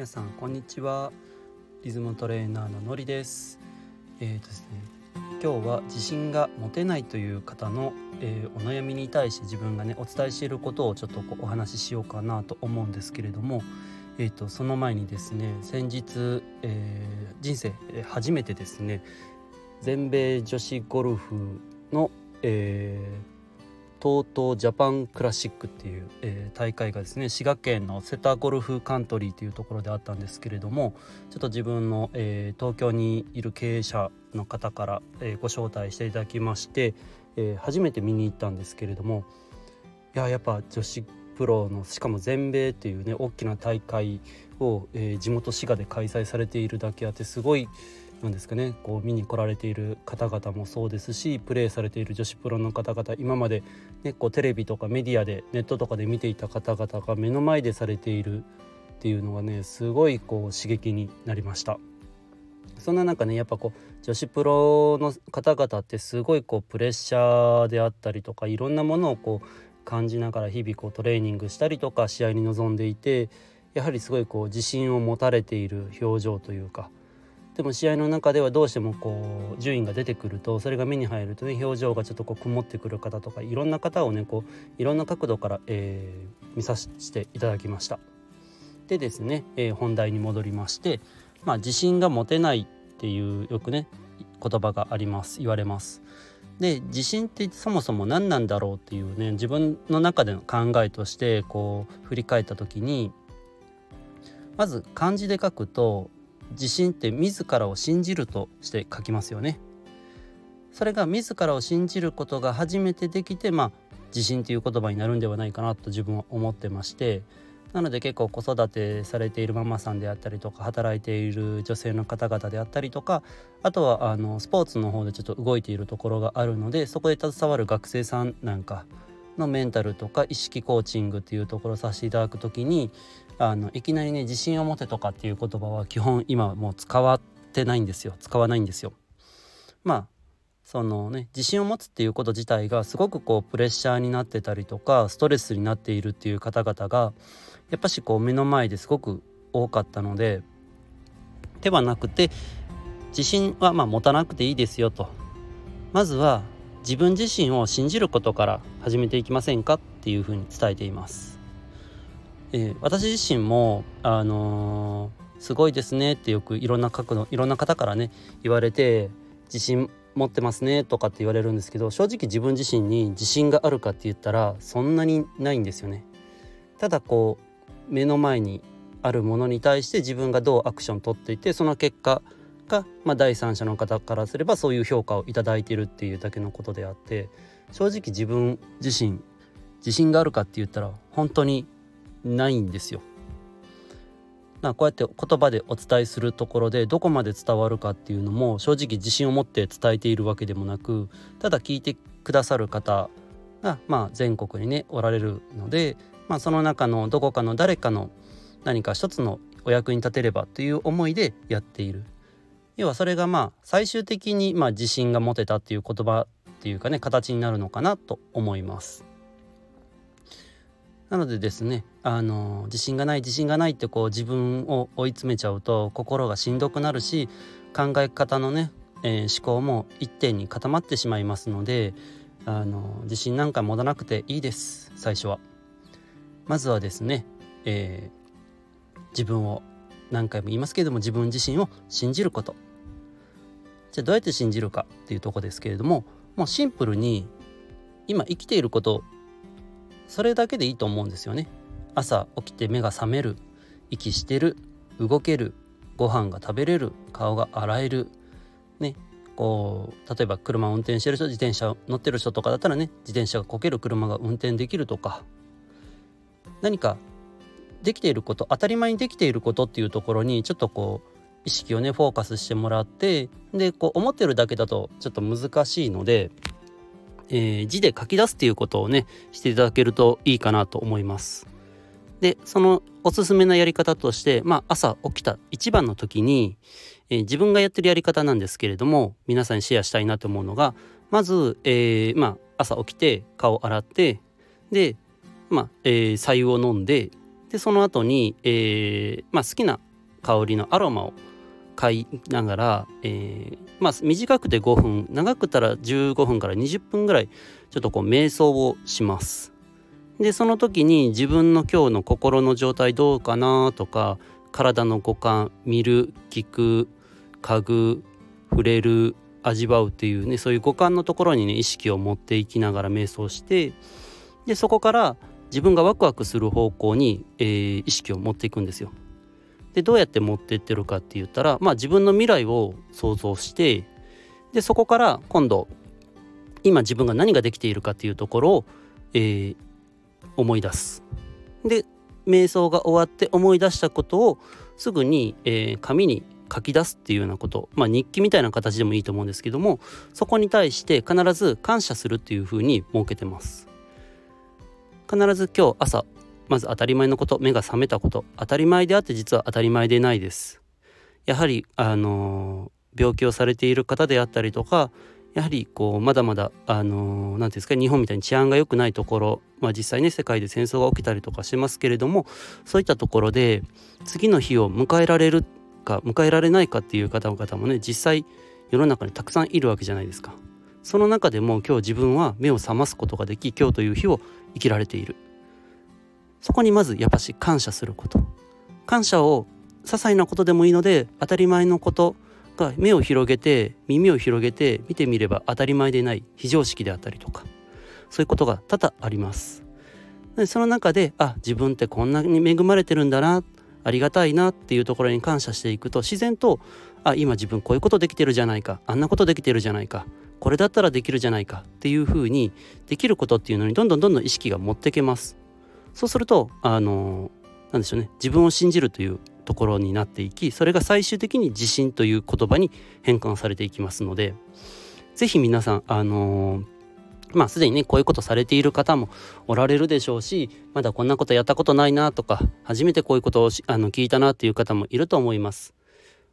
皆さんこんにちは。リズムトレーナーののりです。えーとですね今日は自信が持てないという方の、えー、お悩みに対して自分がねお伝えしていることをちょっとこうお話ししようかなと思うんですけれどもえーと、その前にですね先日、えー、人生初めてですね全米女子ゴルフの、えー、TOTO ジャパンクラシックっていう、えー、大会がですね滋賀県の瀬田ゴルフカントリーというところであったんですけれどもちょっと自分の、えー、東京にいる経営者の方から、えー、ご招待していただきまして、え初めて見に行ったんですけれどもいややっぱ女子プロのしかも全米っていうね大きな大会を、え地元滋賀で開催されているだけあってすごいなんですかねこう見に来られている方々もそうですしプレーされている女子プロの方々今まで、ね、こうテレビとかメディアでネットとかで見ていた方々が目の前でされているっていうのがねすごいこう刺激になりました。そんな中ねやっぱこう女子プロの方々ってすごいこうプレッシャーであったりとかいろんなものをこう感じながら日々こうトレーニングしたりとか試合に臨んでいてやはりすごいこう自信を持たれている表情というかでも試合の中ではどうしてもこう順位が出てくるとそれが目に入るとね表情がちょっとこう曇ってくる方とかいろんな方をねこういろんな角度から、えー、見させていただきました。でですね、えー、本題に戻りまして、まあ、自信が持てないっていうよくね言葉があります言われます。で自信ってそもそも何なんだろうっていうね自分の中での考えとしてこう振り返った時にまず漢字で書くと自信って自らを信じるとして書きますよね。それが自らを信じることが初めてできてまあ自信という言葉になるんではないかなと自分は思ってましてなので結構子育てされているママさんであったりとか働いている女性の方々であったりとかあとはあのスポーツの方でちょっと動いているところがあるのでそこで携わる学生さんなんかのメンタルとか意識コーチングっていうところさせていただく時にあのいきなりね自信を持てとかっていう言葉は基本今もう使わってないんですよ使わないんですよ。まあそのね自信を持つっていうこと自体がすごくこうプレッシャーになってたりとかストレスになっているっていう方々がやっぱしこう目の前ですごく多かったのでではなくて自信はま持たなくていいですよとまずは自分自身を信じることから始めていきませんかっていうふうに伝えています。えー、私自身もあのー、すごいですねってよくいろんな角度いろんな方からね言われて自信持ってますねとかって言われるんですけど正直自分自身に自信があるかって言ったらそんなにないんですよね。ただこう目の前にあるものに対して自分がどうアクション取っていてその結果が、まあ、第三者の方からすればそういう評価を頂いてるっていうだけのことであって正直自分自身自信があるかって言ったら本当にないんですよ。まあ、こうやって言葉でお伝えするところでどこまで伝わるかっていうのも正直自信を持って伝えているわけでもなくただ聞いてくださる方が、まあ、全国にねおられるので、まあ、その中のどこかの誰かの何か一つのお役に立てればという思いでやっている要はそれがまあ最終的にまあ自信が持てたっていう言葉っていうかね形になるのかなと思います。なのでですねあの自信がない自信がないってこう自分を追い詰めちゃうと心がしんどくなるし考え方のね、えー、思考も一点に固まってしまいますのであの自信なんか持たなくていいです最初は。まずはですね、えー、自分を何回も言いますけれども自分自身を信じること。じゃあどうやって信じるかっていうとこですけれどももうシンプルに今生きていることそれだけでいいと思うんですよね。朝起きて目が覚める息してる動けるご飯が食べれる顔が洗えるね。こう例えば車を運転してる人自転車乗ってる人とかだったらね自転車がこける車が運転できるとか。何かできていること当たり前にできていることっていうところにちょっとこう意識をねフォーカスしてもらってでこう思ってるだけだとちょっと難しいので、えー、字で書き出すっていうことをねしていただけるといいかなと思います。でそのおすすめなやり方として、まあ、朝起きた一番の時に、えー、自分がやってるやり方なんですけれども皆さんにシェアしたいなと思うのがまず、えー、まあ、朝起きて顔洗ってで、まあえー、白湯を飲んででその後に、えーまあ、好きな香りのアロマを嗅いながら、えー、まあ短くて5分長くたら15分から20分ぐらいちょっとこう瞑想をします。でその時に自分の今日の心の状態どうかなとか体の五感見る聞く嗅ぐ触れる味わうっていうねそういう五感のところにね意識を持っていきながら瞑想してでそこから自分がワクワクする方向に、えー、意識を持っていくんですよ。でどうやって持っていってるかって言ったら、まあ、自分の未来を想像してでそこから今度今自分が何ができているかっていうところを、えー、思い出す。で瞑想が終わって思い出したことをすぐに、えー、紙に書き出すっていうようなことまあ日記みたいな形でもいいと思うんですけどもそこに対して必ず感謝するっていうふうに設けてます。必ず今日朝まず当たり前のこと目が覚めたこと当たり前であって実は当たり前でないです。やはりあの病気をされている方であったりとかやはりこうまだまだあの何て言うんですか日本みたいに治安が良くないところまあ実際ね世界で戦争が起きたりとかしますけれどもそういったところで次の日を迎えられるか迎えられないかっていう方々もね実際世の中にたくさんいるわけじゃないですか。その中でも今日自分は目を覚ますことができ今日という日を生きられている。そこにまずやっぱし感謝すること。感謝を些細なことでもいいので当たり前のことが目を広げて耳を広げて見てみれば当たり前でない非常識であったりとか。そういうことが多々あります。でその中であ自分ってこんなに恵まれてるんだなありがたいなっていうところに感謝していくと自然とあ今自分こういうことできてるじゃないかあんなことできてるじゃないかこれだったらできるじゃないかっていうふうにできることっていうのにどんどんどんどん意識が持ってけます。そうするとあのなんでしょうね自分を信じるというところになっていきそれが最終的に自信という言葉に変換されていきますので是非皆さんあのまあすでにねこういうことされている方もおられるでしょうしまだこんなことやったことないなとか初めてこういうことをあの聞いたなっていう方もいると思います。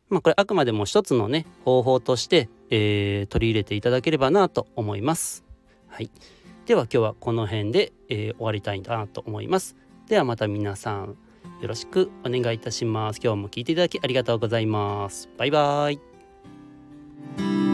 まあこれあくまでも一つのね方法として、えー、取り入れていただければなと思います。はい。では今日はこの辺で、えー、終わりたいなと思います。ではまた皆さんよろしくお願いいたします。今日も聞いていただきありがとうございます。バイバーイ。